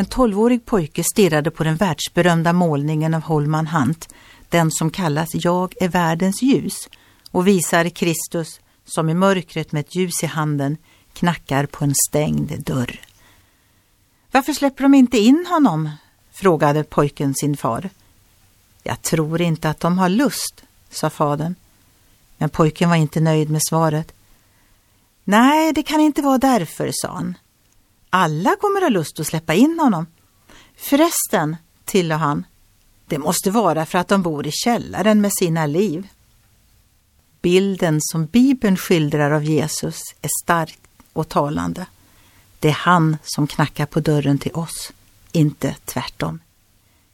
En tolvårig pojke stirrade på den världsberömda målningen av Holman Hunt, den som kallas Jag är världens ljus och visar Kristus som i mörkret med ett ljus i handen knackar på en stängd dörr. Varför släpper de inte in honom? frågade pojken sin far. Jag tror inte att de har lust, sa fadern. Men pojken var inte nöjd med svaret. Nej, det kan inte vara därför, sa han. Alla kommer ha lust att släppa in honom. Förresten, tillade han, det måste vara för att de bor i källaren med sina liv. Bilden som Bibeln skildrar av Jesus är stark och talande. Det är han som knackar på dörren till oss, inte tvärtom.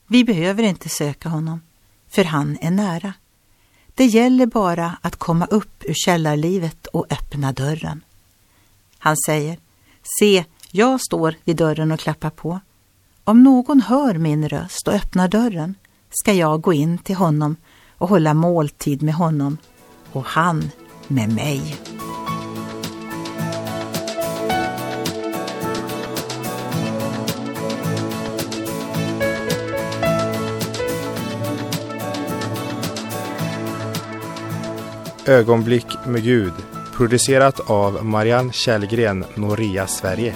Vi behöver inte söka honom, för han är nära. Det gäller bara att komma upp ur källarlivet och öppna dörren. Han säger, se, jag står vid dörren och klappar på. Om någon hör min röst och öppnar dörren ska jag gå in till honom och hålla måltid med honom och han med mig. Ögonblick med Gud producerat av Marianne Källgren, Noria Sverige.